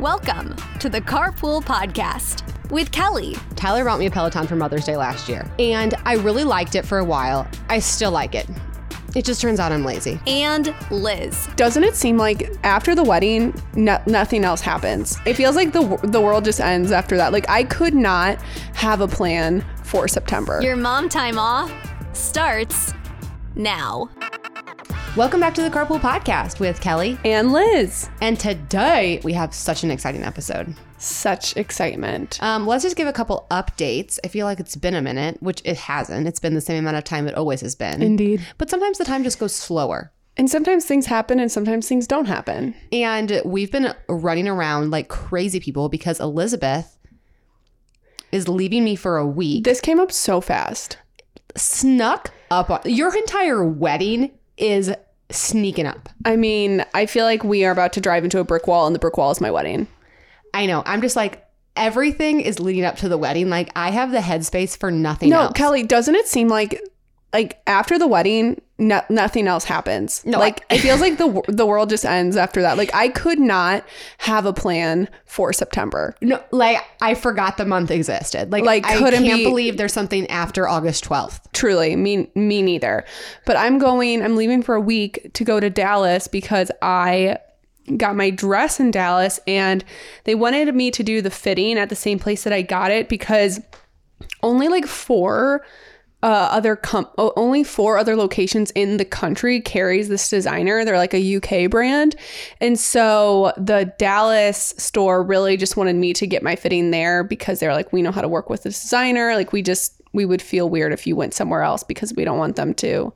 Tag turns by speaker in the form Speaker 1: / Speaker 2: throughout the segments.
Speaker 1: Welcome to the Carpool Podcast with Kelly.
Speaker 2: Tyler bought me a Peloton for Mother's Day last year, and I really liked it for a while. I still like it. It just turns out I'm lazy.
Speaker 1: And Lizz.
Speaker 3: Doesn't it seem like after the wedding, no, nothing else happens? It feels like the the world just ends after that. Like I could not have a plan for September.
Speaker 1: Your mom time off starts now.
Speaker 2: Welcome back to the Carpool Podcast with Kelly.
Speaker 3: and Lizz,
Speaker 2: And today we have such an exciting episode.
Speaker 3: such excitement.
Speaker 2: Um, let's just give a couple updates. I feel like it's been a minute, which it hasn't. It's been the same amount of time it always has been.
Speaker 3: Indeed.
Speaker 2: But sometimes the time just goes slower.
Speaker 3: And sometimes things happen and sometimes things don't happen.
Speaker 2: And we've been running around like crazy people because Elizabeth is leaving me for a week.
Speaker 3: This came up so fast.
Speaker 2: Snuck up on your entire wedding is sneaking up.
Speaker 3: I mean, I feel like we are about to drive into a brick wall and the brick wall is my wedding.
Speaker 2: I know. I'm just like everything is leading up to the wedding. Like I have the headspace for nothing
Speaker 3: No,
Speaker 2: else.
Speaker 3: Kelly, doesn't it seem like like after the wedding, no, nothing else happens?
Speaker 2: No,
Speaker 3: like
Speaker 2: I-
Speaker 3: it feels like the the world just ends after that. Like I could not have a plan for September.
Speaker 2: No, like I forgot the month existed. Like,
Speaker 3: Like,
Speaker 2: I
Speaker 3: couldn't
Speaker 2: can't
Speaker 3: be-
Speaker 2: believe there's something after August 12th.
Speaker 3: Truly, me me neither. But I'm going. I'm leaving for a week to go to Dallas because I got my dress in Dallas, and they wanted me to do the fitting at the same place that I got it because only like four uh, other com- only four other locations in the country carries this designer. They're like a UK brand, and so the Dallas store really just wanted me to get my fitting there because they're like, we know how to work with this designer. Like we just we would feel weird if you went somewhere else because we don't want them to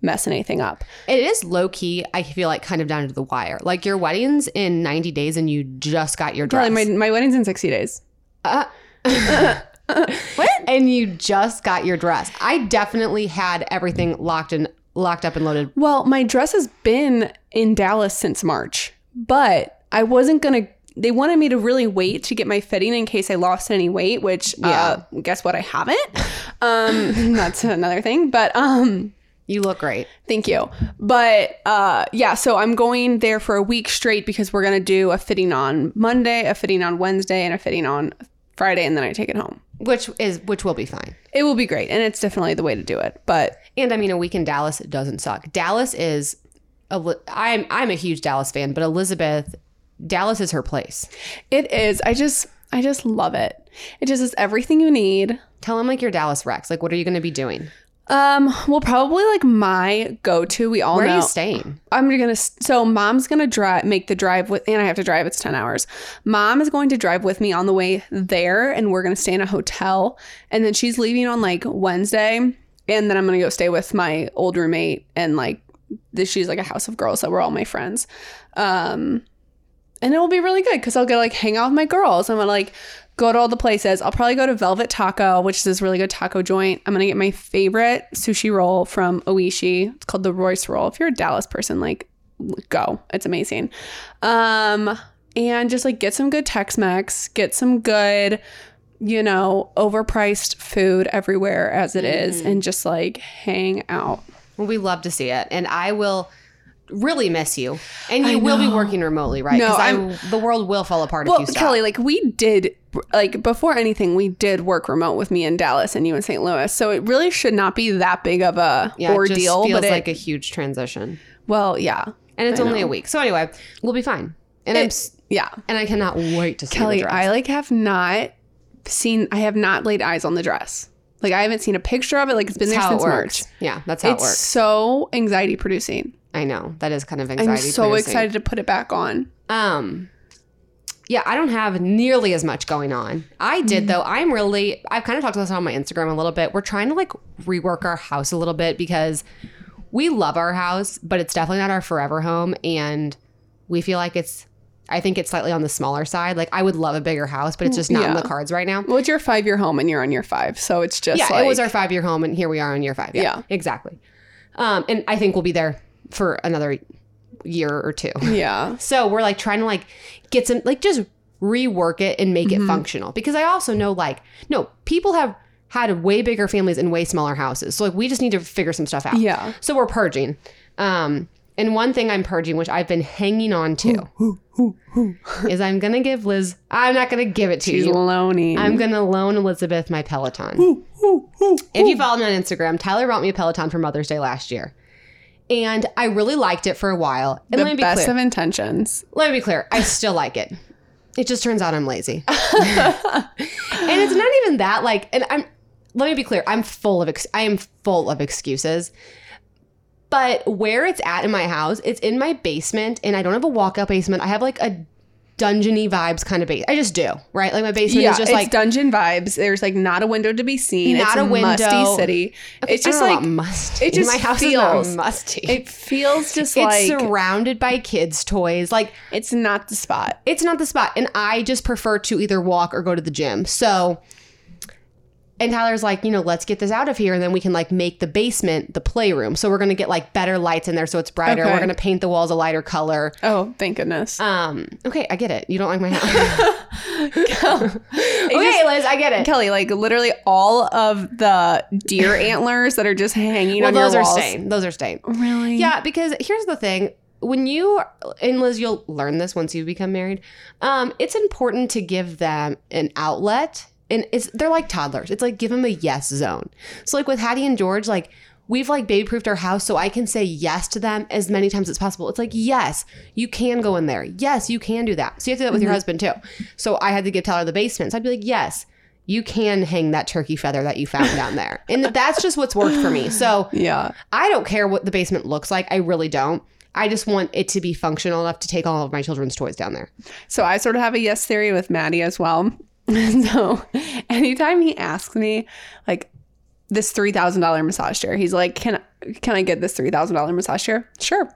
Speaker 3: mess anything up.
Speaker 2: It is low key, I feel like kind of down to the wire. Like your wedding's in 90 days and you just got your dress.
Speaker 3: Probably my my wedding's in sixty days.
Speaker 2: what? And you just got your dress. I definitely had everything locked and locked up and loaded.
Speaker 3: Well, my dress has been in Dallas since March, but I wasn't gonna. They wanted me to really wait to get my fitting in case I lost any weight, which uh, guess what? I haven't. Um, that's another thing, but um,
Speaker 2: You look great.
Speaker 3: thank you. But uh, yeah, so I'm going there for a week straight because we're gonna do a fitting on Monday, a fitting on Wednesday, and a fitting on Friday, and then I take it home.
Speaker 2: Which is which will be fine.
Speaker 3: It will be great, and it's definitely the way to do it. But
Speaker 2: And I mean, a week in Dallas doesn't suck. Dallas is, a, I'm I'm a huge Dallas fan, but Elizabeth, Dallas is her place.
Speaker 3: it is. I just, I just love it. It just is everything you need.
Speaker 2: Tell them like your Dallas Rex. Like, what are you going to be doing?
Speaker 3: Um, well, probably like my go-to. We all
Speaker 2: Where
Speaker 3: know.
Speaker 2: are you staying?
Speaker 3: I'm gonna. So mom's gonna drive, make the drive with, and I have to drive. It's ten hours. Mom is going to drive with me on the way there, and we're gonna stay in a hotel. And then she's leaving on like Wednesday, and then I'm gonna go stay with my old roommate, and like this, she's like a house of girls, so we're all my friends. Um, and it will be really good because I'll get like hang out with my girls. I'm gonna like go to all the places. I'll probably go to Velvet Taco, which is this really good taco joint. I'm gonna get my favorite sushi roll from Oishii. It's called the Royce roll. If you're a Dallas person, like go. It's amazing. Um, and just like get some good Tex-Mex, get some good, you know, overpriced food everywhere as it is, and just like hang out.
Speaker 2: We love to see it, and I will really miss you. And you will be working remotely, right?
Speaker 3: No,
Speaker 2: Because
Speaker 3: I'm-
Speaker 2: the world will fall apart if you stop.
Speaker 3: Kelly, like we did, like before anything, we did work remote with me in Dallas and you in St. Louis. So it really should not be that big of a
Speaker 2: yeah, it
Speaker 3: ordeal.
Speaker 2: just feels
Speaker 3: but it,
Speaker 2: like a huge transition,
Speaker 3: well, yeah,
Speaker 2: and it's
Speaker 3: I
Speaker 2: only
Speaker 3: know.
Speaker 2: a week. So anyway, we'll be fine. And I'm
Speaker 3: yeah.
Speaker 2: and I cannot wait to see
Speaker 3: Kelly,
Speaker 2: the dress.
Speaker 3: I like have not seen. I have not laid eyes on the dress. Like I haven't seen a picture of it. Like it's been
Speaker 2: That's
Speaker 3: there
Speaker 2: how it
Speaker 3: since
Speaker 2: works.
Speaker 3: March.
Speaker 2: Yeah, that's how
Speaker 3: It's
Speaker 2: it works.
Speaker 3: so anxiety producing.
Speaker 2: I know that is kind of anxiety.
Speaker 3: I'm so
Speaker 2: producing.
Speaker 3: excited to put it back on.
Speaker 2: Um, yeah, I don't have nearly as much going on. I did
Speaker 3: Mm.
Speaker 2: though. I'm really. I've kind of talked about this on my Instagram a little bit. We're trying to like rework our house a little bit because we love our house, but it's definitely not our forever home. And we feel like it's, I think it's slightly on the smaller side. Like I would love a bigger house, but it's just not in the cards right now.
Speaker 3: Well, it's your five year home and you're on your five. So it's just
Speaker 2: yeah,
Speaker 3: like,
Speaker 2: it was our five year home, and here we are on year five. Yeah,
Speaker 3: Yeah.
Speaker 2: exactly. Um, and I think we'll be there for another year or two.
Speaker 3: yeah.
Speaker 2: So we're like trying to like get some like just rework it and make
Speaker 3: Mm-hmm.
Speaker 2: it functional because I also know like no people have had way bigger families and way smaller houses. So like we just need to figure some stuff out.
Speaker 3: Yeah.
Speaker 2: So we're purging. Um and one thing I'm purging, which I've been hanging on to, is I'm gonna give Lizz. I'm not gonna give it to
Speaker 3: She's
Speaker 2: you.
Speaker 3: She's loaning.
Speaker 2: I'm gonna loan Elizabeth my Peloton. If you follow me on Instagram, Tyler brought me a Peloton for Mother's Day last year. And I really liked it for a while. And
Speaker 3: the
Speaker 2: let me be
Speaker 3: best
Speaker 2: clear.
Speaker 3: of intentions.
Speaker 2: let me be clear. I still like it. It just turns out I'm lazy. and it's not even that like and I'm let me be clear. I'm full of ex- I am full of excuses. But where it's at in my house, it's in my basement and I don't have a walkout basement. I have like a dungeony vibes kind of base. I just do, right? Like my basement
Speaker 3: Yeah,
Speaker 2: is just
Speaker 3: it's
Speaker 2: like
Speaker 3: dungeon vibes. There's like not a window to be seen.
Speaker 2: Not
Speaker 3: it's
Speaker 2: a window.
Speaker 3: musty city. it's just like
Speaker 2: musty.
Speaker 3: it just
Speaker 2: my house
Speaker 3: feels-
Speaker 2: musty.
Speaker 3: it feels just
Speaker 2: it's
Speaker 3: like
Speaker 2: surrounded by kids' toys. Like
Speaker 3: it's not the spot.
Speaker 2: it's not the spot. And I just prefer to either walk or go to the gym. So, and Tyler's like, you know, let's get this out of here. And then we can like make the basement the playroom. So we're going to get like better lights in there so it's brighter.
Speaker 3: Okay.
Speaker 2: We're going to paint the walls a lighter color.
Speaker 3: Oh, thank goodness.
Speaker 2: Um, okay, I get it. You don't like my house. okay, Lizz, I get it.
Speaker 3: Kelly, like literally all of the deer antlers that are just hanging
Speaker 2: Well,
Speaker 3: on
Speaker 2: those
Speaker 3: your
Speaker 2: are
Speaker 3: walls.
Speaker 2: staying. Those are staying.
Speaker 3: Really?
Speaker 2: Yeah, because here's the thing. When you and Lizz, you'll learn this once you become married. Um, it's important to give them an outlet, and it's they're like toddlers. It's like give them a yes zone. So like with Hattie and George, like we've like baby proofed our house, so I can say yes to them as many times as possible. It's like yes, you can go in there. Yes, you can do that. So you have to do that with your mm-hmm. husband too. So I had to give Tyler the basement. So I'd be like yes. You can hang that turkey feather that you found down there. And that's just what's worked for me. So
Speaker 3: Yeah.
Speaker 2: I don't care what the basement looks like. I really don't. I just want it to be functional enough to take all of my children's toys down there.
Speaker 3: So I sort of have a yes theory with Mattie as well. so anytime he asks me like this three thousand dollar massage chair, he's like, "Can can I get this three thousand dollar massage chair?" Sure,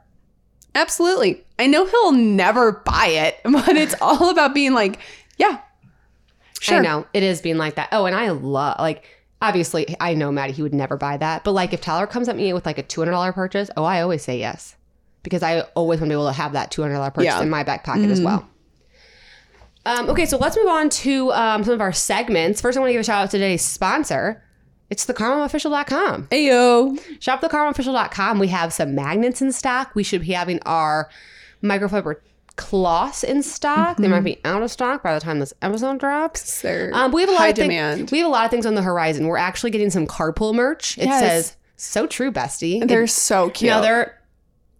Speaker 3: absolutely. I know he'll never buy it, but it's all about being like, "Yeah, sure."
Speaker 2: I know it is being like that. Oh, and I love like obviously I know Mattie he would never buy that, but like if Tyler comes at me with like a two hundred dollar purchase, oh I always say yes because I always want to be able to have that two hundred dollar purchase
Speaker 3: Yeah.
Speaker 2: in my back pocket as mm-hmm. well. Um, okay, so let's move on to um, some of our segments. First, I want to give a shout out to today's sponsor. It's thecarmomofficial.com.
Speaker 3: Ayo.
Speaker 2: Shop thecarmomofficial.com. We have some magnets in stock. We should be having our microfiber cloths in stock. They might be out of stock by the time this episode drops.
Speaker 3: They're
Speaker 2: Um, we have a lot
Speaker 3: high
Speaker 2: of
Speaker 3: demand.
Speaker 2: We have a lot of things on the horizon. We're actually getting some carpool merch. It
Speaker 3: Yes.
Speaker 2: says "So true, bestie."
Speaker 3: They're
Speaker 2: It-
Speaker 3: so cute.
Speaker 2: no, they're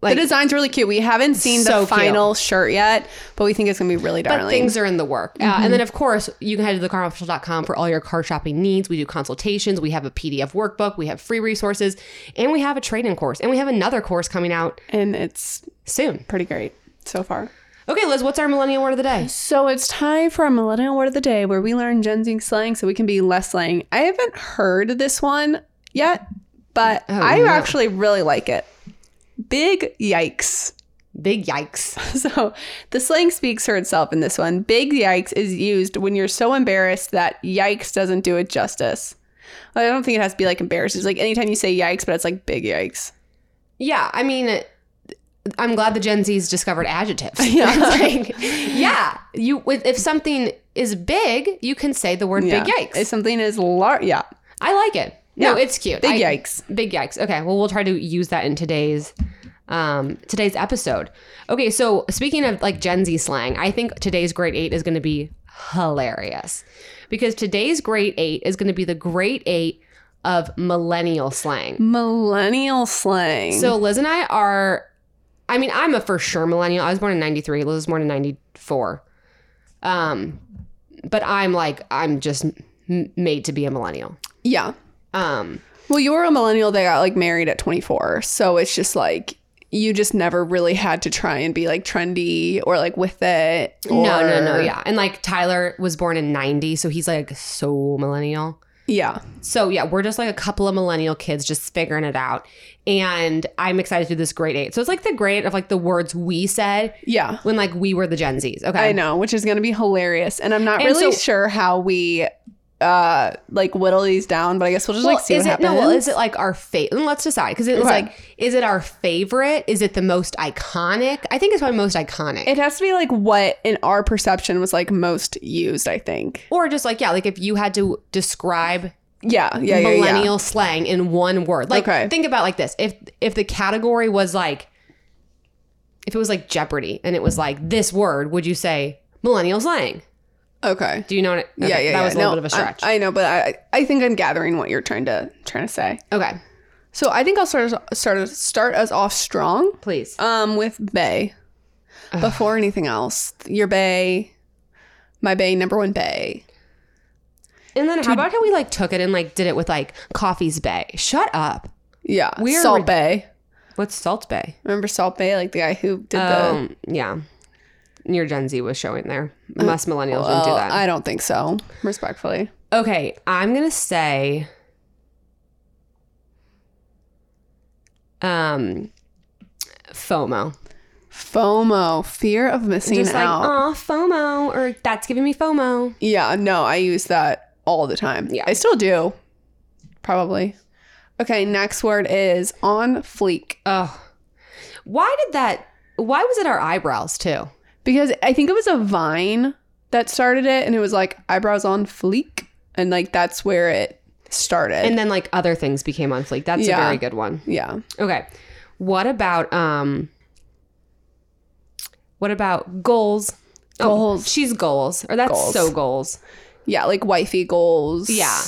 Speaker 2: like
Speaker 3: the design's really cute. We haven't seen
Speaker 2: So
Speaker 3: the
Speaker 2: cute.
Speaker 3: final shirt yet, but we think it's gonna be really darling.
Speaker 2: but things are in the work. Uh, and then, of course, you can head to thecarmomofficial.com for all your car shopping needs. We do consultations. We have a PDF workbook. We have free resources, and we have a training course. And we have another course coming out
Speaker 3: and it's
Speaker 2: soon.
Speaker 3: pretty great so far.
Speaker 2: Okay, Lizz, what's our millennial word of the day?
Speaker 3: So it's time for our millennial word of the day where we learn Gen Z slang so we can be less slang. I haven't heard this one yet, but I
Speaker 2: no.
Speaker 3: actually really like it. Big yikes.
Speaker 2: Big yikes.
Speaker 3: So the slang speaks for itself in this one. Big yikes is used when you're so embarrassed that yikes doesn't do it justice. I don't think it has to be like embarrassed. It's like anytime you say yikes, but it's like big yikes.
Speaker 2: Yeah, I mean, I'm glad the Gen Z's discovered adjectives.
Speaker 3: Yeah.
Speaker 2: Like, yeah. You if something is big, you can say the word
Speaker 3: Yeah.
Speaker 2: big yikes.
Speaker 3: If something is large, yeah.
Speaker 2: I like it. No,
Speaker 3: Yeah.
Speaker 2: it's cute.
Speaker 3: Big
Speaker 2: I-
Speaker 3: yikes.
Speaker 2: Big yikes. Okay, well, we'll try to use that in today's um today's episode. Okay, so speaking of like Gen Z slang, I think today's great eight is going to be hilarious because today's great eight is going to be the great eight of millennial slang.
Speaker 3: Millennial slang.
Speaker 2: So Lizz and I are, I mean, I'm a for sure millennial. I was born in '93. Lizz was born in '94. Um, but I'm like, I'm just made to be a millennial.
Speaker 3: yeah.
Speaker 2: Um,
Speaker 3: Well, you were a millennial that got like married at 24. So it's just like you just never really had to try and be like trendy or like with it.
Speaker 2: no, no, no, yeah. And like Tyler was born in '90, so he's like so millennial.
Speaker 3: Yeah.
Speaker 2: So yeah, we're just like a couple of millennial kids just figuring it out. And I'm excited to do this great eight. So it's like the grade of like the words we said
Speaker 3: Yeah.
Speaker 2: when like we were the Gen Zs. Okay.
Speaker 3: I know, which is going to be hilarious. And I'm not
Speaker 2: And
Speaker 3: really
Speaker 2: so-
Speaker 3: sure how we uh like whittle these down, but I guess we'll just
Speaker 2: Well,
Speaker 3: like see
Speaker 2: is
Speaker 3: what
Speaker 2: it
Speaker 3: happens.
Speaker 2: no? Well, is it like our favorite? Let's decide because it's
Speaker 3: Okay.
Speaker 2: like, is it our favorite? Is it the most iconic? I think it's probably most iconic.
Speaker 3: it has to be like what in our perception was like most used, I think.
Speaker 2: or just like yeah, like if you had to describe
Speaker 3: Yeah, yeah, yeah,
Speaker 2: millennial slang in one word. Like
Speaker 3: Okay.
Speaker 2: think about like this. If if the category was like if it was like Jeopardy and it was like this word, would you say millennial slang?
Speaker 3: Yeah. Okay.
Speaker 2: Do you know what it
Speaker 3: Yeah,
Speaker 2: okay,
Speaker 3: yeah,
Speaker 2: That
Speaker 3: yeah.
Speaker 2: was a little
Speaker 3: No,
Speaker 2: bit of a stretch.
Speaker 3: I, know, but I I think I'm gathering what you're trying to trying to say.
Speaker 2: okay.
Speaker 3: So I think I'll start us- start us- start us off strong.
Speaker 2: Please.
Speaker 3: Um, with Bae. Before anything else, your Bae, my Bae, number one Bae.
Speaker 2: And then how about how we like took it and like did it with like Coffee's Bae? Shut up.
Speaker 3: Yeah,
Speaker 2: We're
Speaker 3: Salt
Speaker 2: rid-
Speaker 3: Bae.
Speaker 2: What's Salt Bae?
Speaker 3: Remember Salt Bae, like the guy who did the.
Speaker 2: Um, yeah. Your Gen Z was showing there. Us millennials wouldn't do that.
Speaker 3: I don't think so. Respectfully.
Speaker 2: okay, I'm gonna say um FOMO.
Speaker 3: FOMO, fear of missing
Speaker 2: Just like,
Speaker 3: out.
Speaker 2: oh, FOMO, or that's giving me FOMO.
Speaker 3: yeah, no, I use that all the time.
Speaker 2: Yeah.
Speaker 3: I still do. Probably. Okay, next word is on fleek.
Speaker 2: Oh, why did that? Why was it our eyebrows too?
Speaker 3: Because I think it was a vine that started it and it was like eyebrows on fleek. And like that's where it started.
Speaker 2: And then like other things became on fleek. That's
Speaker 3: Yeah.
Speaker 2: a very good one.
Speaker 3: yeah.
Speaker 2: Okay. What about um what about goals? Oh,
Speaker 3: Goals.
Speaker 2: she's goals. Or that's
Speaker 3: Goals.
Speaker 2: so goals.
Speaker 3: Yeah, like wifey goals.
Speaker 2: Yeah.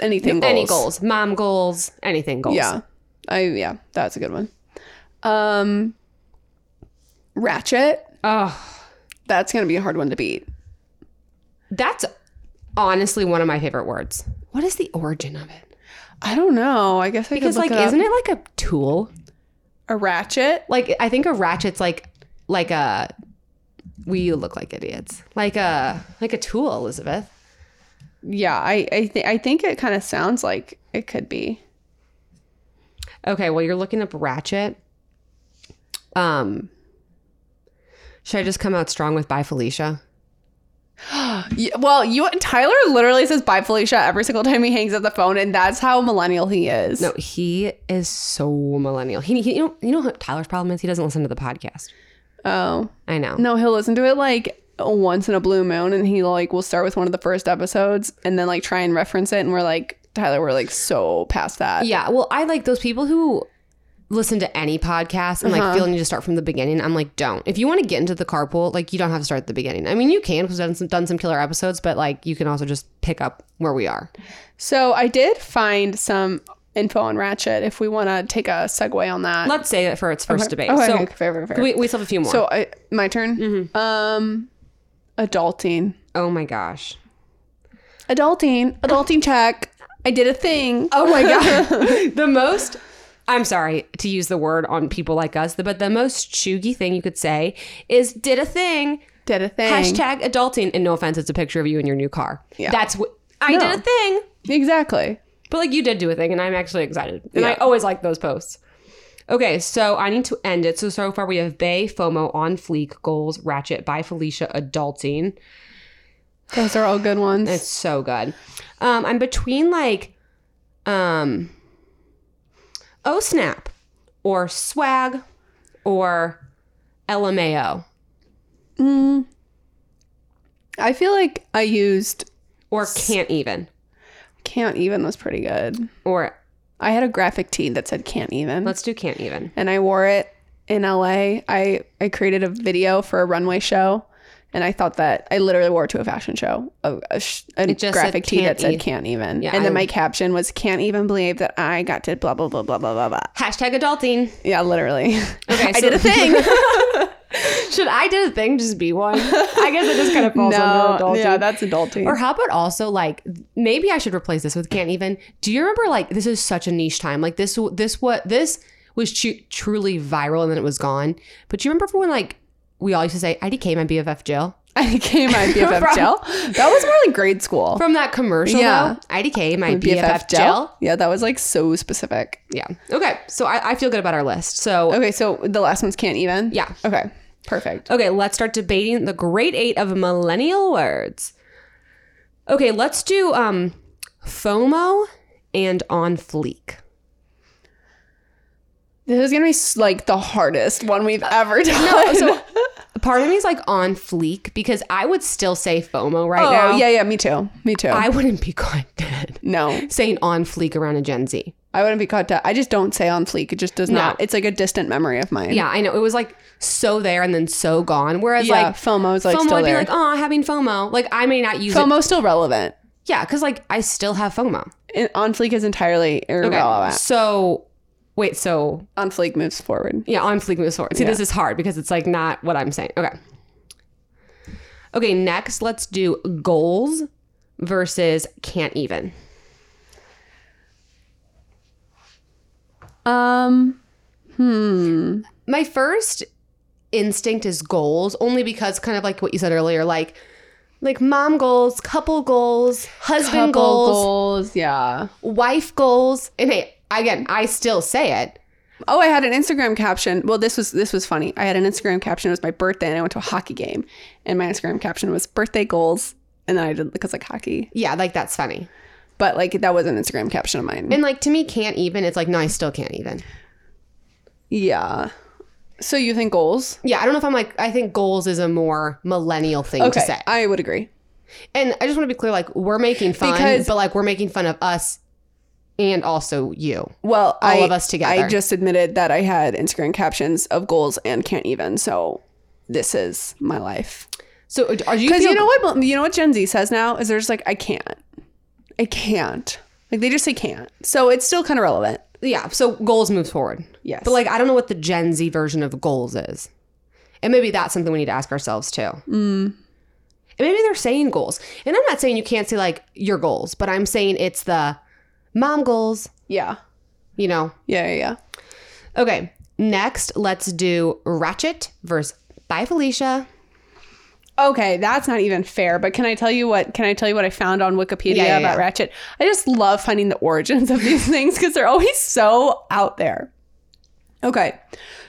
Speaker 3: Anything goals.
Speaker 2: Any goals. Mom goals. Anything goals.
Speaker 3: Yeah. I yeah, that's a good one. Um Ratchet.
Speaker 2: Oh,
Speaker 3: That's gonna be a hard one to beat.
Speaker 2: that's honestly one of my favorite words. What is the origin of it?
Speaker 3: I don't know. I guess I
Speaker 2: Because
Speaker 3: could look
Speaker 2: like
Speaker 3: it up.
Speaker 2: isn't it like a tool?
Speaker 3: a ratchet?
Speaker 2: Like I think a ratchet's like like a we look like idiots. Like a like a tool, Elizabeth.
Speaker 3: Yeah, I I, th- I think it kind of sounds like it could be.
Speaker 2: Okay, well you're looking up ratchet. Um should I just come out strong with bye Felicia?
Speaker 3: Well, you Tyler literally says bye Felicia every single time he hangs up the phone, and that's how millennial he is.
Speaker 2: No, he is so millennial. He, he you know you know what Tyler's problem is? He doesn't listen to the podcast.
Speaker 3: Oh
Speaker 2: I know.
Speaker 3: no, he'll listen to it like once in a blue moon, and he like will start with one of the first episodes, and then like try and reference it, and we're like Tyler, we're like so past that.
Speaker 2: Yeah, well, I like those people who listen to any podcast and like
Speaker 3: Uh-huh.
Speaker 2: feel you need to start from the beginning. I'm like, don't. If you want to get into the carpool, like you don't have to start at the beginning. I mean, you can because we've done some, done some killer episodes, but like you can also just pick up where we are.
Speaker 3: So I did find some info on Ratchet. If we want to take a segue on that,
Speaker 2: Let's say it for its first debate.
Speaker 3: Okay,
Speaker 2: so
Speaker 3: okay, fair, fair, fair.
Speaker 2: We, we still have a few more.
Speaker 3: So I, my turn.
Speaker 2: Mm-hmm.
Speaker 3: Um, adulting,
Speaker 2: oh my gosh.
Speaker 3: adulting, adulting check. I did a thing.
Speaker 2: Oh my god. the most I'm sorry to use the word on people like us, but the most cheugy thing you could say is did a thing.
Speaker 3: Did a thing.
Speaker 2: Hashtag adulting. And no offense, it's a picture of you in your new car.
Speaker 3: Yeah.
Speaker 2: That's what I
Speaker 3: No.
Speaker 2: did a thing.
Speaker 3: Exactly.
Speaker 2: But like you did do a thing, and I'm actually excited. And I always like those posts. Okay, so I need to end it. So so far we have Bae, FOMO, On Fleek, Goals, Ratchet, bye Felicia, Adulting.
Speaker 3: Those are all good ones.
Speaker 2: It's so good. Um, I'm between like, um, oh snap, or swag, or LMAO, mm.
Speaker 3: I feel like I used
Speaker 2: or can't even,
Speaker 3: can't even was pretty good.
Speaker 2: or
Speaker 3: I had a graphic tee that said can't even.
Speaker 2: let's do can't even.
Speaker 3: and I wore it in LA. I I created a video for a runway show, and I thought that I literally wore it to a fashion show. A, a, sh- a graphic tee that said
Speaker 2: e-
Speaker 3: "can't even,"
Speaker 2: Yeah,
Speaker 3: and then
Speaker 2: I-
Speaker 3: my caption was "can't even believe that I got to blah blah blah blah blah blah blah."
Speaker 2: Hashtag adulting.
Speaker 3: Yeah, literally.
Speaker 2: Okay,
Speaker 3: I
Speaker 2: so-
Speaker 3: did a thing.
Speaker 2: Should I did a thing just be one? I guess it just kind of falls under adulting.
Speaker 3: yeah, that's adulting.
Speaker 2: Or how about also like maybe I should replace this with can't even. Do you remember like this is such a niche time like this this what this was tru- truly viral and then it was gone. But do you remember when like we all used to say IDK my BFF Jill?
Speaker 3: IDK my BFF
Speaker 2: From-
Speaker 3: Jill. That was more like grade school.
Speaker 2: From that commercial,
Speaker 3: Yeah.
Speaker 2: though, IDK, my BFF, Jill.
Speaker 3: Yeah, that was like so specific.
Speaker 2: Yeah. Okay. So I, I feel good about our list. So
Speaker 3: Okay, so the last ones can't even.
Speaker 2: yeah.
Speaker 3: Okay, perfect.
Speaker 2: Okay, let's start debating the great eight of millennial words. Okay, let's do um FOMO and on fleek.
Speaker 3: This is gonna be like the hardest one we've ever done.
Speaker 2: so part of me is like on fleek because I would still say FOMO right now.
Speaker 3: oh
Speaker 2: now.
Speaker 3: yeah, yeah, me too, me too.
Speaker 2: I wouldn't be caught dead
Speaker 3: no,
Speaker 2: saying on fleek around a Gen Z.
Speaker 3: I wouldn't be caught. dead. I just don't say on fleek. It just does
Speaker 2: No.
Speaker 3: not. It's like a distant memory of mine.
Speaker 2: Yeah, I know. It was like so there and then so gone. Whereas
Speaker 3: yeah.
Speaker 2: like
Speaker 3: FOMO is like
Speaker 2: FOMO,
Speaker 3: still
Speaker 2: I'd be
Speaker 3: there.
Speaker 2: like, oh, having FOMO. Like I may not use it.
Speaker 3: FOMO's still relevant.
Speaker 2: Yeah, because like I still have FOMO.
Speaker 3: And on fleek is entirely
Speaker 2: Okay.
Speaker 3: irrelevant.
Speaker 2: So wait, so
Speaker 3: On fleek moves forward.
Speaker 2: Yeah, on fleek moves forward. See,
Speaker 3: Yeah.
Speaker 2: this is hard because it's like not what I'm saying. Okay. Okay, next let's do goals versus can't even.
Speaker 3: Um. Hmm.
Speaker 2: My first instinct is goals, only because kind of like what you said earlier, like like mom goals, couple goals, husband
Speaker 3: Couple
Speaker 2: goals,
Speaker 3: goals. Yeah.
Speaker 2: wife goals. And hey, again, I still say it.
Speaker 3: Oh, I had an Instagram caption. Well, this was this was funny. I had an Instagram caption. It was my birthday, and I went to a hockey game, and my Instagram caption was birthday goals, and then I did because like hockey,
Speaker 2: Yeah, like that's funny.
Speaker 3: but like that was an Instagram caption of mine.
Speaker 2: And like to me, can't even. It's like no, I still can't even.
Speaker 3: yeah. So you think goals?
Speaker 2: Yeah, I don't know if I'm like I think goals is a more millennial thing
Speaker 3: Okay,
Speaker 2: to say.
Speaker 3: I would agree.
Speaker 2: And I just want to be clear, like we're making fun,
Speaker 3: Because-
Speaker 2: but like we're making fun of us and also you.
Speaker 3: Well,
Speaker 2: All
Speaker 3: I,
Speaker 2: of us together.
Speaker 3: I just admitted that I had Instagram captions of goals and can't even. So this is my life.
Speaker 2: So are you?
Speaker 3: Because
Speaker 2: feel-
Speaker 3: you know what? You know what Gen Z says now is there's like I can't, I can't. Like they just say can't. So it's still kind of relevant.
Speaker 2: Yeah. So goals moves forward.
Speaker 3: Yes.
Speaker 2: But like I don't know what the Gen Z version of goals is, and maybe that's something we need to ask ourselves too.
Speaker 3: Mm.
Speaker 2: And maybe they're saying goals, and I'm not saying you can't say like your goals, but I'm saying it's the mom goals.
Speaker 3: Yeah.
Speaker 2: You know.
Speaker 3: Yeah. Yeah. yeah.
Speaker 2: Okay. Next, let's do Ratchet versus Bye Felicia.
Speaker 3: Okay, that's not even fair. But can I tell you what? Can I tell you what I found on Wikipedia
Speaker 2: Yeah, yeah,
Speaker 3: about
Speaker 2: yeah.
Speaker 3: Ratchet? I just love finding the origins of these things because they're always so out there. Okay,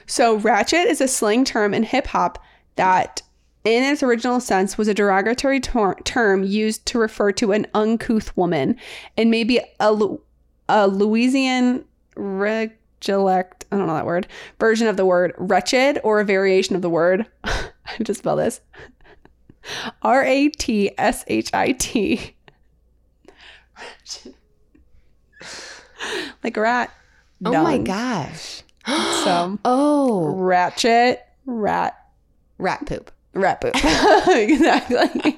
Speaker 3: so Ratchet is a slang term in hip hop that, in its original sense, was a derogatory tor- term used to refer to an uncouth woman and maybe a, a Louisian regiolect, I don't know that word, version of the word wretched or a variation of the word. I just spell this. R A T S H I T. Like a rat.
Speaker 2: Oh my gosh.
Speaker 3: So
Speaker 2: Oh,
Speaker 3: ratchet, rat,
Speaker 2: rat poop.
Speaker 3: Rat poop. exactly.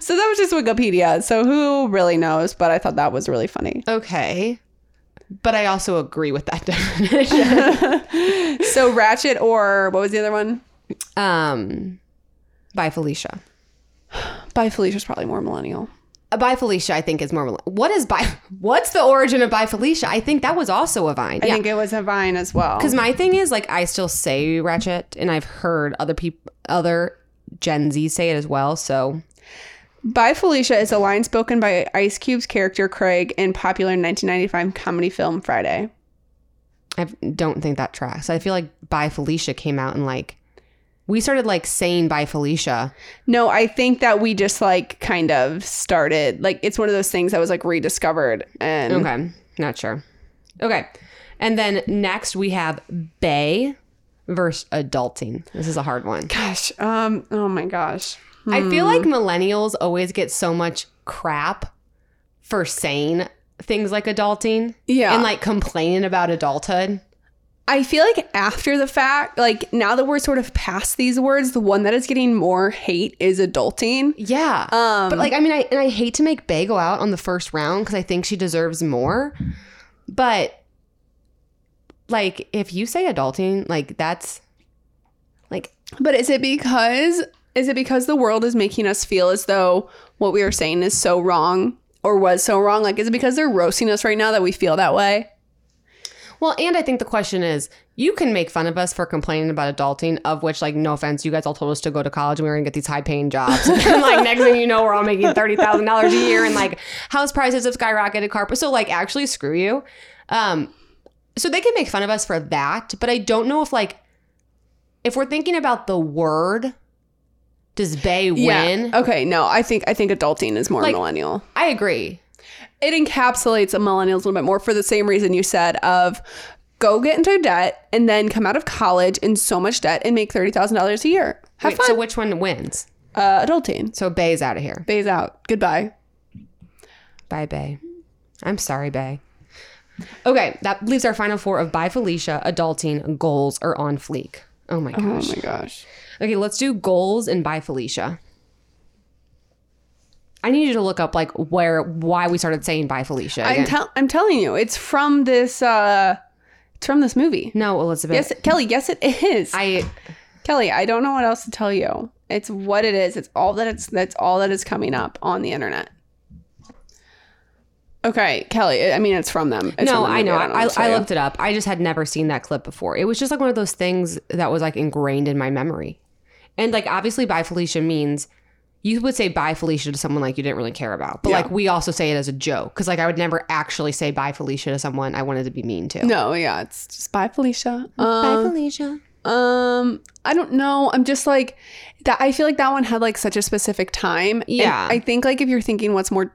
Speaker 3: so that was just Wikipedia. So who really knows? But I thought that was really funny.
Speaker 2: Okay. But I also agree with that definition.
Speaker 3: so ratchet or what was the other one?
Speaker 2: um, bye Felicia.
Speaker 3: Bye Felicia's probably more millennial.
Speaker 2: Bye Felicia, I think is more. What is by? What's the origin of bye Felicia? I think that was also a vine.
Speaker 3: I
Speaker 2: yeah.
Speaker 3: think it was a vine as well.
Speaker 2: Because my thing is like I still say ratchet, and I've heard other people, other Gen Z say it as well. So
Speaker 3: Bye Felicia is a line spoken by Ice Cube's character Craig in popular 1995 comedy film Friday.
Speaker 2: I don't think that tracks. I feel like by Felicia came out in like we started like saying bye Felicia.
Speaker 3: No, I think that we just like kind of started like it's one of those things that was like rediscovered and
Speaker 2: Okay, not sure. Okay, and then next we have Bae versus adulting. This is a hard one.
Speaker 3: gosh, um oh my gosh.
Speaker 2: I feel like millennials always get so much crap for saying things like adulting.
Speaker 3: Yeah.
Speaker 2: And like complaining about adulthood.
Speaker 3: I feel like after the fact, like now that we're sort of past these words, the one that is getting more hate is adulting.
Speaker 2: Yeah.
Speaker 3: Um,
Speaker 2: but like, I mean, I, and I hate to make Bae go out on the first round because I think she deserves more. But like, if you say adulting, like that's like,
Speaker 3: But is it because is it because the world is making us feel as though what we are saying is so wrong or was so wrong? Like is it because they're roasting us right now that we feel that way?
Speaker 2: Well, and I think the question is, you can make fun of us for complaining about adulting, of which, like, no offense, you guys all told us to go to college and we were gonna get these high paying jobs. and like next thing you know, we're all making thirty thousand dollars a year and like house prices have skyrocketed, car. So like, actually, screw you. Um, so they can make fun of us for that, but I don't know if like if we're thinking about the word, does Bae win?
Speaker 3: Yeah. Okay. No, I think I think adulting is more
Speaker 2: Like-
Speaker 3: millennial.
Speaker 2: I agree.
Speaker 3: It encapsulates a millennials a little bit more for the same reason you said of go get into debt and then come out of college in so much debt and make thirty thousand dollars a year. Have
Speaker 2: Wait,
Speaker 3: fun.
Speaker 2: So which one wins?
Speaker 3: uh, adulting.
Speaker 2: So Bae's out of here.
Speaker 3: Bae's out. Goodbye.
Speaker 2: Bye, Bae. I'm sorry, Bae. Okay, that leaves our final four of Bye Felicia, Adulting, Goals, or On Fleek. Oh my gosh.
Speaker 3: Oh my gosh.
Speaker 2: Okay, let's do Goals and Bye Felicia. I need you to look up like where why we started saying Bye Felicia.
Speaker 3: I'm tell I'm telling you, it's from this uh it's from this movie.
Speaker 2: no, Elizabeth.
Speaker 3: Yes, Kelly, yes it is.
Speaker 2: I
Speaker 3: Kelly, I don't know what else to tell you. It's what it is. It's all that it's that's all that is coming up on the internet. Okay, Kelly. I mean, it's from them. It's
Speaker 2: no,
Speaker 3: from
Speaker 2: I know.
Speaker 3: don't
Speaker 2: I, I looked it up. I just had never seen that clip before. It was just like one of those things that was like ingrained in my memory. And like obviously bye Felicia means you would say bye Felicia to someone like you didn't really care about. But
Speaker 3: Yeah.
Speaker 2: like we also say it as a joke cuz like I would never actually say bye Felicia to someone I wanted to be mean to.
Speaker 3: No, yeah, it's just bye, Felicia.
Speaker 2: Bye
Speaker 3: Um,
Speaker 2: Felicia.
Speaker 3: um, I don't know. I'm just like that. I feel like that one had like such a specific time. And
Speaker 2: Yeah.
Speaker 3: I think like if you're thinking what's more,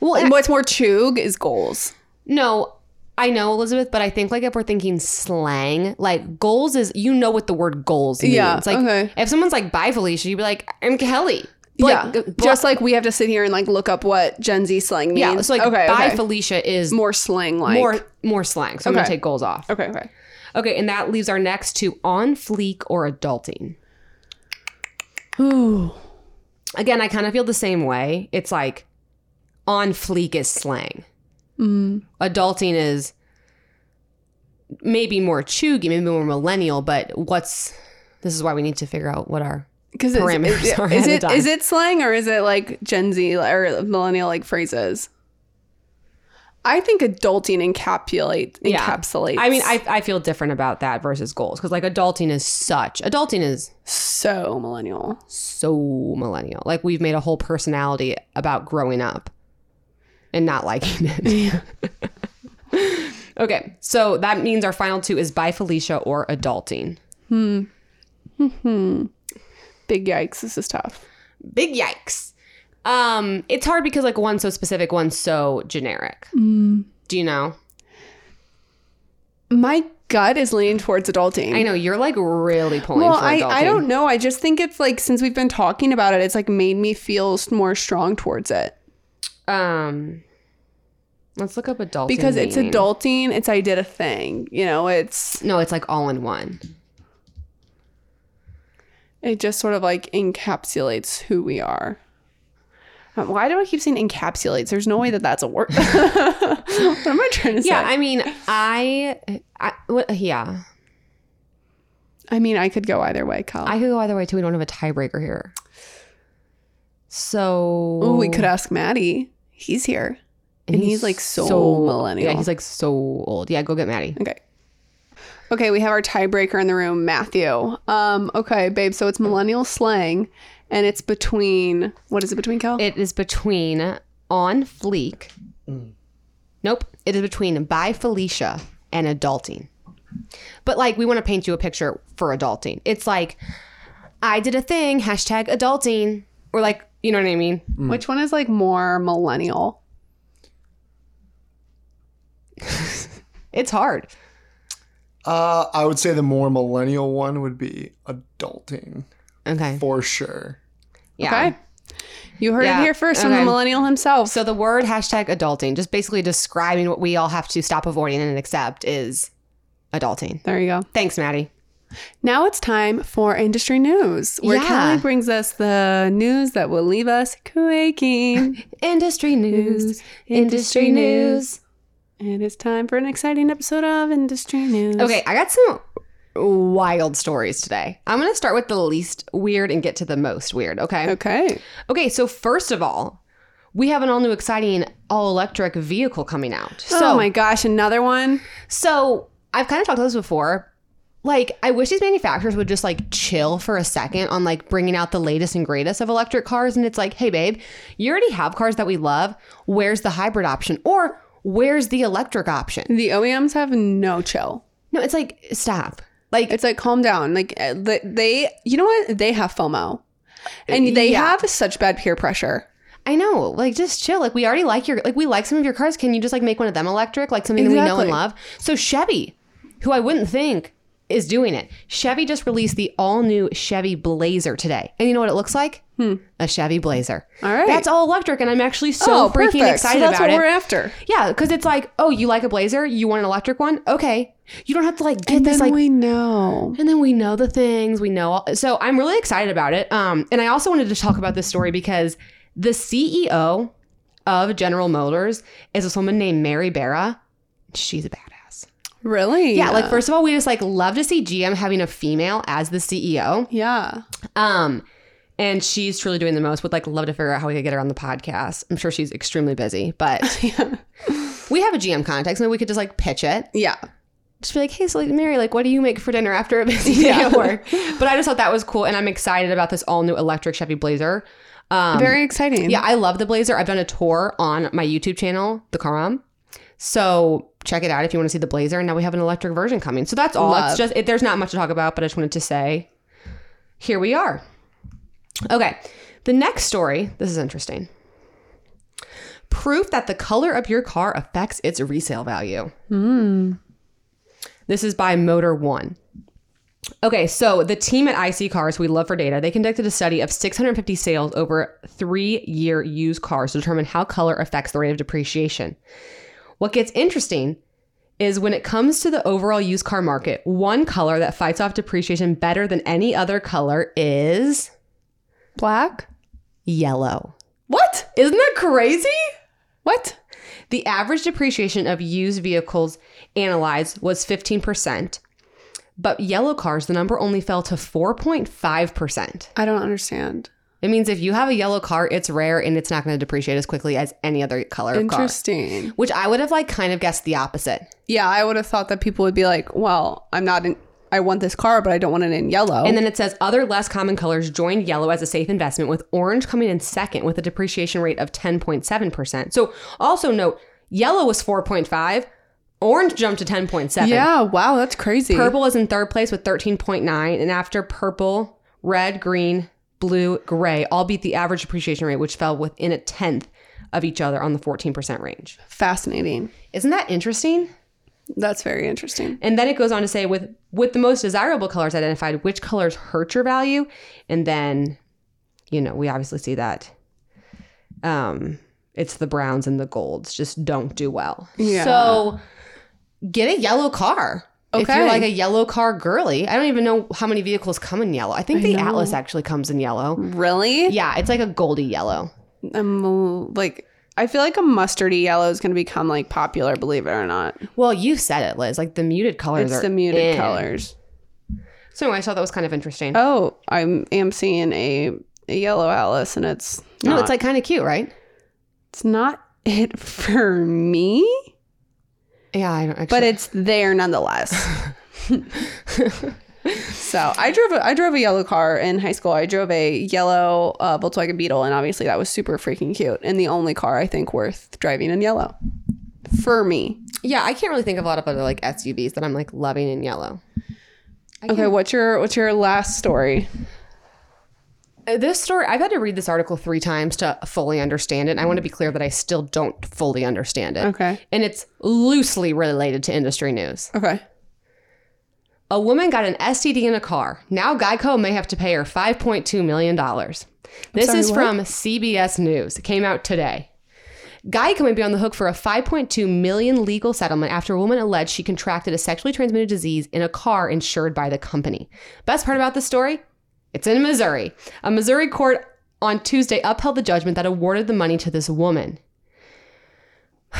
Speaker 2: Well, and-
Speaker 3: what's more chug is goals.
Speaker 2: no, I know Elizabeth, but I think like if we're thinking slang, like goals is you know what the word goals means.
Speaker 3: Yeah,
Speaker 2: Like
Speaker 3: okay.
Speaker 2: if someone's like bye Felicia, you'd be like I'm Kelly. But,
Speaker 3: yeah,
Speaker 2: like,
Speaker 3: just like we have to sit here and like look up what Gen Z slang means.
Speaker 2: yeah, so like
Speaker 3: okay,
Speaker 2: bye
Speaker 3: okay.
Speaker 2: Felicia is
Speaker 3: more slang like
Speaker 2: more more slang. So I'm gonna take goals off.
Speaker 3: Okay, okay.
Speaker 2: Okay, and that leaves our next two on fleek or adulting.
Speaker 3: Ooh,
Speaker 2: Again, I kind of feel the same way. It's like on fleek is slang.
Speaker 3: Mm.
Speaker 2: Adulting is maybe more cheugy, maybe more millennial, but what's this is why we need to figure out what our
Speaker 3: because
Speaker 2: Parameters
Speaker 3: is,
Speaker 2: are
Speaker 3: is
Speaker 2: ahead
Speaker 3: it is
Speaker 2: time.
Speaker 3: it slang or is it like Gen Z or millennial like phrases? I think adulting encapsulate
Speaker 2: Yeah.
Speaker 3: encapsulates.
Speaker 2: I mean, I, I feel different about that versus goals because like adulting is such adulting is
Speaker 3: so millennial.
Speaker 2: so millennial. Like we've made a whole personality about growing up and not liking it. okay, so that means our final two is bye Felicia or adulting. Hmm. Hmm.
Speaker 3: Big yikes! This is tough.
Speaker 2: Big yikes. Um, it's hard because like one's so specific, one's so generic.
Speaker 3: Mm.
Speaker 2: Do you know?
Speaker 3: My gut is leaning towards adulting.
Speaker 2: I know you're like really pulling
Speaker 3: Well,
Speaker 2: for
Speaker 3: I. I don't know. I just think it's like since we've been talking about it, it's like made me feel more strong towards it
Speaker 2: Um, let's look up adulting
Speaker 3: because it's adulting. It's I did a thing. You know, it's
Speaker 2: No, it's like all in one.
Speaker 3: It just sort of like encapsulates who we are. Um, Why do I keep saying encapsulates? There's no way that that's a word. what am I trying to say?
Speaker 2: Yeah, I mean, I, I what, yeah,
Speaker 3: I mean, I could go either way, Kyle.
Speaker 2: I could go either way too. We don't have a tiebreaker here. So
Speaker 3: oh, we could ask Mattie. He's here, and, he's, like so, millennial.
Speaker 2: Yeah, he's like so old. Yeah, go get Mattie.
Speaker 3: Okay. Okay, we have our tiebreaker in the room, Matthew. Um, okay, babe, so it's millennial slang and it's between what is it between Cal?
Speaker 2: It is between on fleek. Nope, it is between bye Felicia and adulting. But like, we want to paint you a picture for adulting. It's like, I did a thing. Hashtag adulting, or like, you know what I mean?
Speaker 3: Which one is like more millennial?
Speaker 2: It's hard.
Speaker 4: Uh, I would say the more millennial one would be adulting
Speaker 2: Okay.
Speaker 4: for sure.
Speaker 2: Yeah.
Speaker 3: Okay. You heard
Speaker 2: Yeah,
Speaker 3: it here first from the millennial himself.
Speaker 2: So the word hashtag adulting, just basically describing what we all have to stop avoiding and accept is adulting.
Speaker 3: there you go.
Speaker 2: Thanks, Mattie.
Speaker 3: Now it's time for industry news, where
Speaker 2: Yeah.
Speaker 3: Kelly brings us the news that will leave us quaking.
Speaker 2: Industry news. Industry news.
Speaker 3: And it's time for an exciting episode of Industry News.
Speaker 2: Okay, I got some wild stories today. I'm going to start with the least weird and get to the most weird, okay?
Speaker 3: Okay.
Speaker 2: Okay, so first of all, we have an all new exciting all electric vehicle coming out. Oh so,
Speaker 3: oh my gosh, another one.
Speaker 2: So I've kind of talked about this before. like I wish these manufacturers would just like chill for a second on like bringing out the latest and greatest of electric cars and it's like, "Hey babe, you already have cars that we love. Where's the hybrid option?" Or "Where's the electric option?"
Speaker 3: The OEMs have no chill.
Speaker 2: No, it's like stop. Like
Speaker 3: It's like calm down. Like uh, they, you know what? They have FOMO, and they
Speaker 2: Yeah.
Speaker 3: have such bad peer pressure.
Speaker 2: I know, like just chill. Like we already like your like we like some of your cars. Can you just like make one of them electric, like something that we know and love? So Chevy, who I wouldn't think is doing it, Chevy just released the all new Chevy Blazer today, and you know what it looks like? A Chevy Blazer.
Speaker 3: All right.
Speaker 2: that's all electric, and I'm actually so freaking
Speaker 3: perfect.
Speaker 2: excited
Speaker 3: so that's
Speaker 2: about
Speaker 3: what
Speaker 2: it.
Speaker 3: we're after.
Speaker 2: yeah, because it's like, oh, you like a Blazer? You want an electric one? Okay, you don't have to like get
Speaker 3: And
Speaker 2: this
Speaker 3: then
Speaker 2: like
Speaker 3: we know.
Speaker 2: and then we know the things we know all, so i'm really excited about it um and i also wanted to talk about this story because the ceo of general motors is this woman named mary barra she's a badass
Speaker 3: Really?
Speaker 2: yeah like first of all we just like love to see gm having a female as the ceo
Speaker 3: yeah.
Speaker 2: um and she's truly doing the most would like love to figure out how we could get her on the podcast i'm sure she's extremely busy but we have a gm context maybe we could just like pitch it
Speaker 3: Yeah.
Speaker 2: just be like, hey, so like Mary, like, what do you make for dinner after a busy day at work? But I just thought that was cool, and I'm excited about this all new electric Chevy Blazer. Um,
Speaker 3: Very exciting.
Speaker 2: yeah, I love the Blazer. I've done a tour on my YouTube channel, The Car Mom. So check it out if you want to see the Blazer. And now we have an electric version coming. So that's all.
Speaker 3: Love.
Speaker 2: It's just it, there's not much to talk about, but I just wanted to say, here we are. Okay, the next story. This is interesting. Proof that the color of your car affects its resale value. This is by Motor1. Okay, so the team at iSeeCars, we love for data, they conducted a study of 650 sales over three year used cars to determine how color affects the rate of depreciation. What gets interesting is when it comes to the overall used car market, one color that fights off depreciation better than any other color is
Speaker 3: Black?
Speaker 2: yellow.
Speaker 3: What?
Speaker 2: Isn't that crazy?
Speaker 3: What?
Speaker 2: The average depreciation of used vehicles analyzed was 15%, but yellow cars, the number only fell to 4.5%.
Speaker 3: I don't understand.
Speaker 2: It means if you have a yellow car, it's rare and it's not going to depreciate as quickly as any other color of car.
Speaker 3: Interesting.
Speaker 2: Which I would have like kind of guessed the opposite.
Speaker 3: Yeah, I would have thought that people would be like, well, I'm not in, I want this car, but I don't want it in yellow.
Speaker 2: And then it says other less common colors joined yellow as a safe investment, with orange coming in second with a depreciation rate of 10.7%. So also note, yellow was 4.5, orange jumped to 10.7.
Speaker 3: yeah, wow, that's crazy.
Speaker 2: Purple is in third place with 13.9. And after purple, red, green, blue, gray all beat the average depreciation rate, which fell within a tenth of each other on the 14% range.
Speaker 3: Fascinating.
Speaker 2: Isn't that interesting?
Speaker 3: That's very interesting.
Speaker 2: And then it goes on to say with with the most desirable colors identified, which colors hurt your value, and then, you know, we obviously see that um it's the browns and the golds just don't do well.
Speaker 3: Yeah.
Speaker 2: So get a yellow car. If you're like a yellow car girly, I don't even know how many vehicles come in yellow. I think the Atlas actually comes in yellow.
Speaker 3: Really?
Speaker 2: Yeah, it's like a goldy yellow.
Speaker 3: Um, like, I feel like a mustardy yellow is going to become like popular, believe it or not.
Speaker 2: Well, you said it, Lizz. Like the muted colors
Speaker 3: It's
Speaker 2: are
Speaker 3: the muted
Speaker 2: in.
Speaker 3: colors.
Speaker 2: So anyway, I thought that was kind of interesting.
Speaker 3: Oh, I am seeing a, a yellow Atlas, and it's
Speaker 2: no, it's like kind of cute, right?
Speaker 3: it's not it for me,
Speaker 2: Yeah, I don't actually.
Speaker 3: but it's there nonetheless. so I drove a, I drove a yellow car in high school. I drove a yellow uh, Volkswagen Beetle, and obviously that was super freaking cute, and the only car I think worth driving in yellow for me.
Speaker 2: Yeah, I can't really think of a lot of other like SUVs that I'm like loving in yellow.
Speaker 3: Okay, what's your what's your last story?
Speaker 2: Uh, This story, I've had to read this article three times to fully understand it. And I want to be clear that I still don't fully understand it.
Speaker 3: Okay.
Speaker 2: And it's loosely related to industry news.
Speaker 3: Okay.
Speaker 2: A woman got an STD in a car. Now Geico may have to pay her $5.2 million. This
Speaker 3: sorry,
Speaker 2: is
Speaker 3: what?
Speaker 2: from CBS News. It came out today. Geico may be on the hook for a 5.2 million legal settlement after a woman alleged she contracted a sexually transmitted disease in a car insured by the company. Best part about the story? It's in Missouri. A Missouri court on Tuesday upheld the judgment that awarded the money to this woman.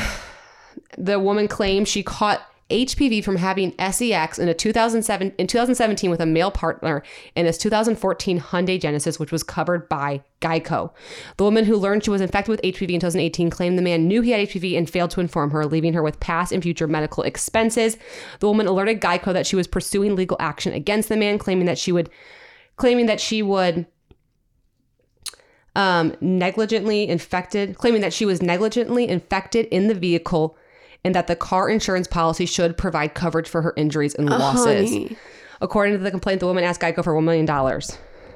Speaker 2: The woman claimed she caught HPV from having sex in a 2007 in 2017 with a male partner in his 2014 Hyundai Genesis, which was covered by Geico. The woman who learned she was infected with HPV in 2018 claimed the man knew he had HPV and failed to inform her, leaving her with past and future medical expenses. The woman alerted Geico that she was pursuing legal action against the man, claiming that she would claiming that she would um, negligently infected, claiming that she was negligently infected in the vehicle and that the car insurance policy should provide coverage for her injuries and losses.
Speaker 3: Honey.
Speaker 2: According to the complaint, the woman asked Geico for $1 million.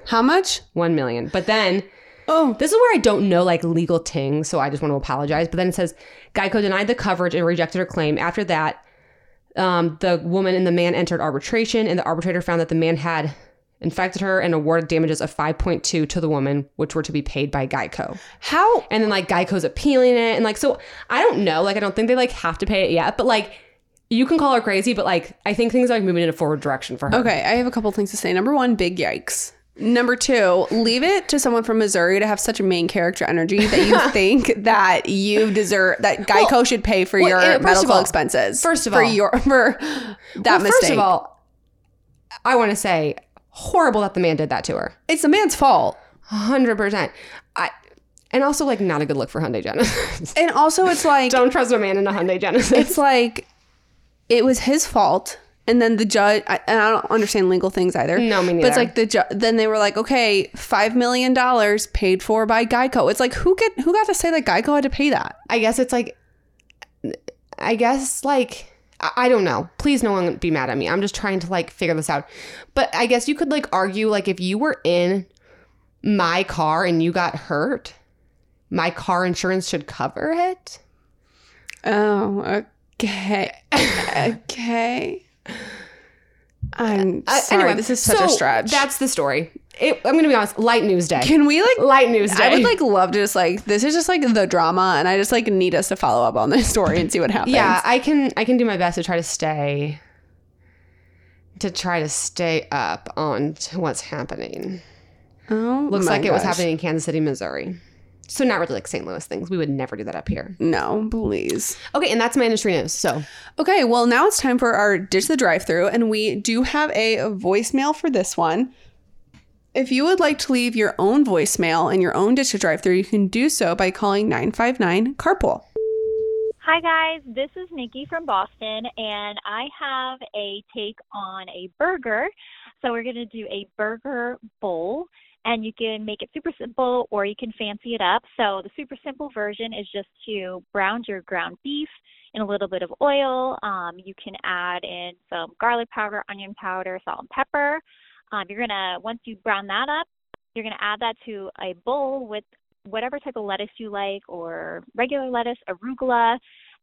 Speaker 3: How much?
Speaker 2: 1 million. But then
Speaker 3: Oh,
Speaker 2: this is where I don't know like legal things, so I just want to apologize. But then it says Geico denied the coverage and rejected her claim. After that, um, the woman and the man entered arbitration, and the arbitrator found that the man had infected her and awarded damages of 5.2 to the woman, which were to be paid by Geico.
Speaker 3: how?
Speaker 2: And then like Geico's appealing it, and like so I don't know, like I don't think they like have to pay it yet, but like you can call her crazy, but like I think things are like moving in a forward direction for her.
Speaker 3: Okay, I have a couple things to say. Number one, big yikes. Number two, leave it to someone from Missouri to have such a main character energy that you think that you deserve that Geico
Speaker 2: Well-
Speaker 3: should pay for
Speaker 2: well,
Speaker 3: your medical
Speaker 2: all-
Speaker 3: expenses.
Speaker 2: first of
Speaker 3: for
Speaker 2: all-
Speaker 3: your for that
Speaker 2: Well,
Speaker 3: mistake.
Speaker 2: First of all, I want to say horrible that the man did that to her.
Speaker 3: it's the man's fault.
Speaker 2: hundred percent. I and also like not a good look for Hyundai Genesis.
Speaker 3: And also, it's like
Speaker 2: Don't trust a man in a Hyundai Genesis.
Speaker 3: it's like it was his fault and then the judge I, and i don't understand legal things either
Speaker 2: No, me neither.
Speaker 3: but it's like the ju- then they were like okay five million dollars paid for by geico it's like who get who got to say that geico had to pay that
Speaker 2: I guess it's like, I guess like I, don't know. Please, no one be mad at me. I'm just trying to like figure this out. But I guess you could like argue like if you were in my car and you got hurt, my car insurance should cover it.
Speaker 3: oh okay okay i'm
Speaker 2: Uh,
Speaker 3: sorry
Speaker 2: anyway,
Speaker 3: this is such
Speaker 2: so
Speaker 3: a stretch
Speaker 2: That's the story. It, I'm gonna be honest. Light news day.
Speaker 3: can we like
Speaker 2: light news day.
Speaker 3: I would like love to just like this is just like the drama and I just like need us to follow up on this story and see what happens.
Speaker 2: Yeah, I can I can do my best to try to stay to try to stay up on what's happening.
Speaker 3: Oh,
Speaker 2: Looks like it was happening in Kansas City, Missouri. So not really like St. Louis things. We would never do that up here.
Speaker 3: No, please.
Speaker 2: Okay, and that's my industry news. So
Speaker 3: Okay, well, now it's time for our Ditch the Drive Through, and we do have a voicemail for this one. If you would like to leave your own voicemail and your own the Drive Through, you can do so by calling 959 Carpool.
Speaker 5: Hi, guys. This is Nikki from Boston, and I have a take on a burger. So, we're going to do a burger bowl, and you can make it super simple or you can fancy it up. So, the super simple version is just to brown your ground beef in a little bit of oil. Um, you can add in some garlic powder, onion powder, salt, and pepper. Um, you're to, once you brown that up, you're to add that to a bowl with whatever type of lettuce you like or regular lettuce, arugula,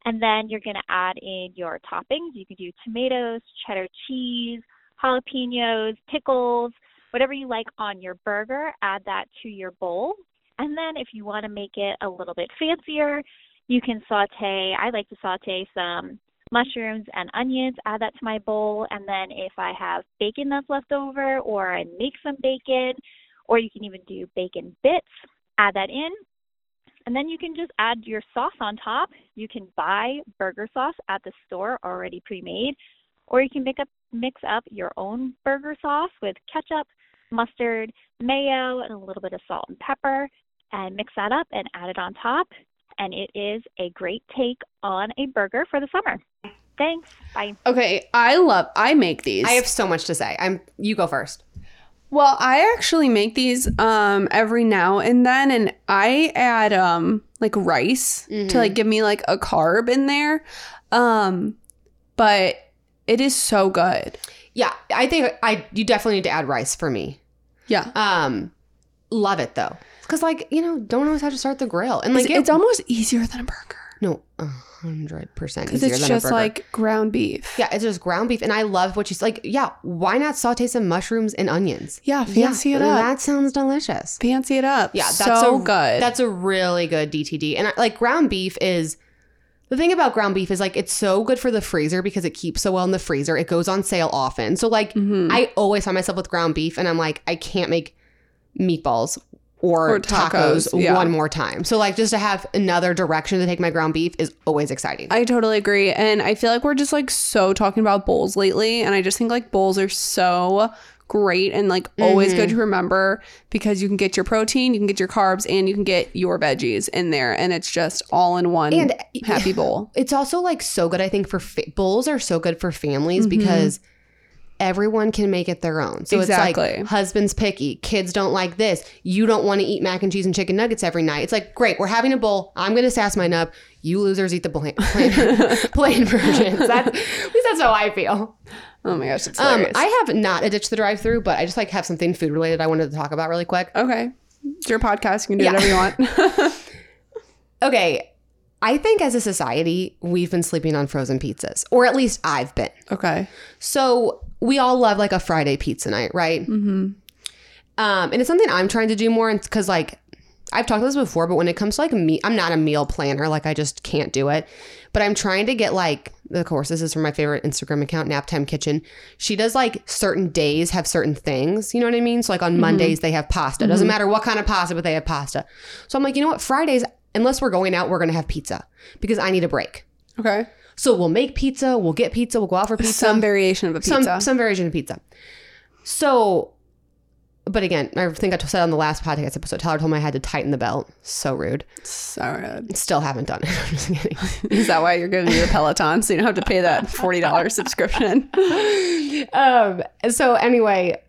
Speaker 5: and then you're to add in your toppings. You can do tomatoes, cheddar cheese, jalapenos, pickles, whatever you like on your burger. Add that to your bowl. And then if you want to make it a little bit fancier, you can saute. I like to saute some mushrooms and onions, add that to my bowl. And then if I have bacon that's left over or I make some bacon, or you can even do bacon bits, add that in. And then you can just add your sauce on top. You can buy burger sauce at the store already pre-made, or you can make up mix up your own burger sauce with ketchup, mustard, mayo, and a little bit of salt and pepper, and mix that up and add it on top. And it is a great take on a burger for the summer. Thanks. Bye.
Speaker 3: Okay, I love, I make these.
Speaker 2: I have so much to say. I'm you go first.
Speaker 3: Well, I actually make these um every now and then and I add um like rice
Speaker 2: Mm-hmm.
Speaker 3: to like give me like a carb in there. Um but it is so good.
Speaker 2: Yeah, I think I you definitely need to add rice for me.
Speaker 3: Yeah.
Speaker 2: Um, love it though, because like you know, don't always have to start the grill and like
Speaker 3: It's,
Speaker 2: it-
Speaker 3: it's almost easier than a burger
Speaker 2: no, a hundred percent
Speaker 3: cuz
Speaker 2: easier
Speaker 3: it's
Speaker 2: than
Speaker 3: just
Speaker 2: a burger.
Speaker 3: like ground beef.
Speaker 2: yeah, it's just ground beef, and I love what she's like. Yeah, why not saute some mushrooms and onions?
Speaker 3: Yeah, fancy it up.
Speaker 2: That sounds delicious.
Speaker 3: Fancy it up.
Speaker 2: Yeah, that's
Speaker 3: so
Speaker 2: a,
Speaker 3: good.
Speaker 2: That's a really good DTD. And I- like ground beef is the thing about ground beef is like it's so good for the freezer because it keeps so well in the freezer. It goes on sale often. So like
Speaker 3: Mhm.
Speaker 2: I always find myself with ground beef and I'm like I can't make meatballs or,
Speaker 3: Or
Speaker 2: tacos,
Speaker 3: tacos, yeah.
Speaker 2: one more time. So like just to have another direction to take my ground beef is always exciting.
Speaker 3: I totally agree. And I feel like we're just like so talking about bowls lately. And I just think like bowls are so great and like always
Speaker 2: Mm-hmm.
Speaker 3: good to remember because you can get your protein, you can get your carbs, and you can get your veggies in there. And it's just all in one
Speaker 2: And-
Speaker 3: happy bowl.
Speaker 2: it's also like so good i think for fa- bowls are so good for families
Speaker 3: Mm-hmm.
Speaker 2: because everyone can make it their own. So it's like husband's picky kids don't like this. You don't want to eat mac and cheese and chicken nuggets every night. It's like great we're having a bowl. I'm gonna sass mine up. You losers eat the plain, plain, plain versions. That's at least that's how i feel.
Speaker 3: Oh my gosh, it's
Speaker 2: um i have not a ditch the drive through but i just like have something food related i wanted to talk about really quick.
Speaker 3: Okay. It's your podcast. You can do
Speaker 2: Yeah.
Speaker 3: whatever you want.
Speaker 2: okay. I think as a society we've been sleeping on frozen pizzas or at least i've been.
Speaker 3: Okay.
Speaker 2: So we all love like a Friday pizza night, right? Mm-hmm. Um, and it's something I'm trying to do more because like I've talked about this before, but when it comes to like me, I'm not a meal planner. Like I just can't do it. But I'm trying to get like, of course, this is from my favorite Instagram account, Naptime Kitchen. She does like certain days have certain things. You know what I mean? So like on Mondays they have pasta. Doesn't matter what kind of pasta, but they have pasta. So I'm like, you know what? Fridays, unless we're going out, we're gonna have pizza because I need a break.
Speaker 3: Okay.
Speaker 2: So we'll make pizza, we'll get pizza, we'll go out for pizza
Speaker 3: Some variation of a pizza.
Speaker 2: some some variation of pizza. So, but again, I think I said on the last podcast episode, Tyler told me I had to tighten the belt. So rude.
Speaker 3: so good.
Speaker 2: Still haven't done it. I'm just kidding.
Speaker 3: Is that why you're giving me the Peloton so you don't have to pay that $40 subscription?
Speaker 2: um. So anyway,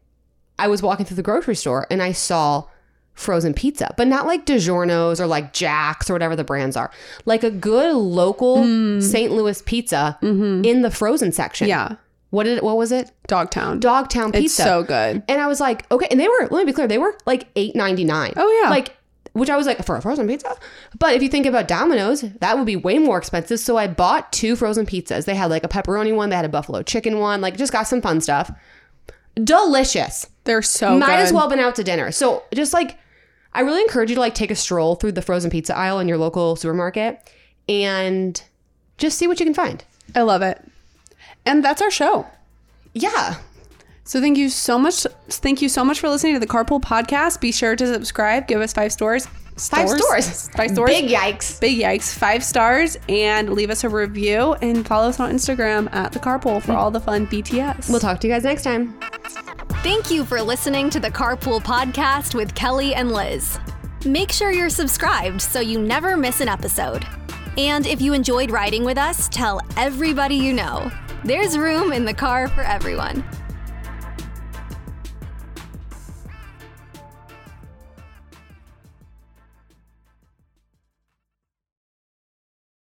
Speaker 2: I was walking through the grocery store and I saw frozen pizza, but not like DiGiorno's or like Jack's or whatever the brands are. Like a good local St. Louis pizza mm-hmm. in the frozen section.
Speaker 3: Yeah.
Speaker 2: What did what was it?
Speaker 3: Dogtown.
Speaker 2: Dogtown pizza.
Speaker 3: It's so good.
Speaker 2: And I was like, okay. And they were, let me be clear, they were like eight ninety nine.
Speaker 3: Oh, yeah.
Speaker 2: Like, which I was like, for a frozen pizza? But if you think about Domino's, that would be way more expensive. So I bought two frozen pizzas. They had like a pepperoni one, they had a buffalo chicken one, like just got some fun stuff. Delicious.
Speaker 3: They're so
Speaker 2: Might
Speaker 3: good.
Speaker 2: as well have been out to dinner. So just like, I really encourage you to like take a stroll through the frozen pizza aisle in your local supermarket and just see what you can find.
Speaker 3: I love it. And that's our show.
Speaker 2: Yeah.
Speaker 3: So thank you so much. Thank you so much for listening to the Carpool Podcast. Be sure to subscribe. Give us five stars.
Speaker 2: Five stores.
Speaker 3: Five stores.
Speaker 2: Big yikes.
Speaker 3: Big yikes. Five stars. And leave us a review and follow us on Instagram at the Carpool for all the fun BTS.
Speaker 2: We'll talk to you guys next time.
Speaker 1: Thank you for listening to the Carpool Podcast with Kelly and Lizz. Make sure you're subscribed so you never miss an episode. And if you enjoyed riding with us, tell everybody you know. There's room in the car for everyone.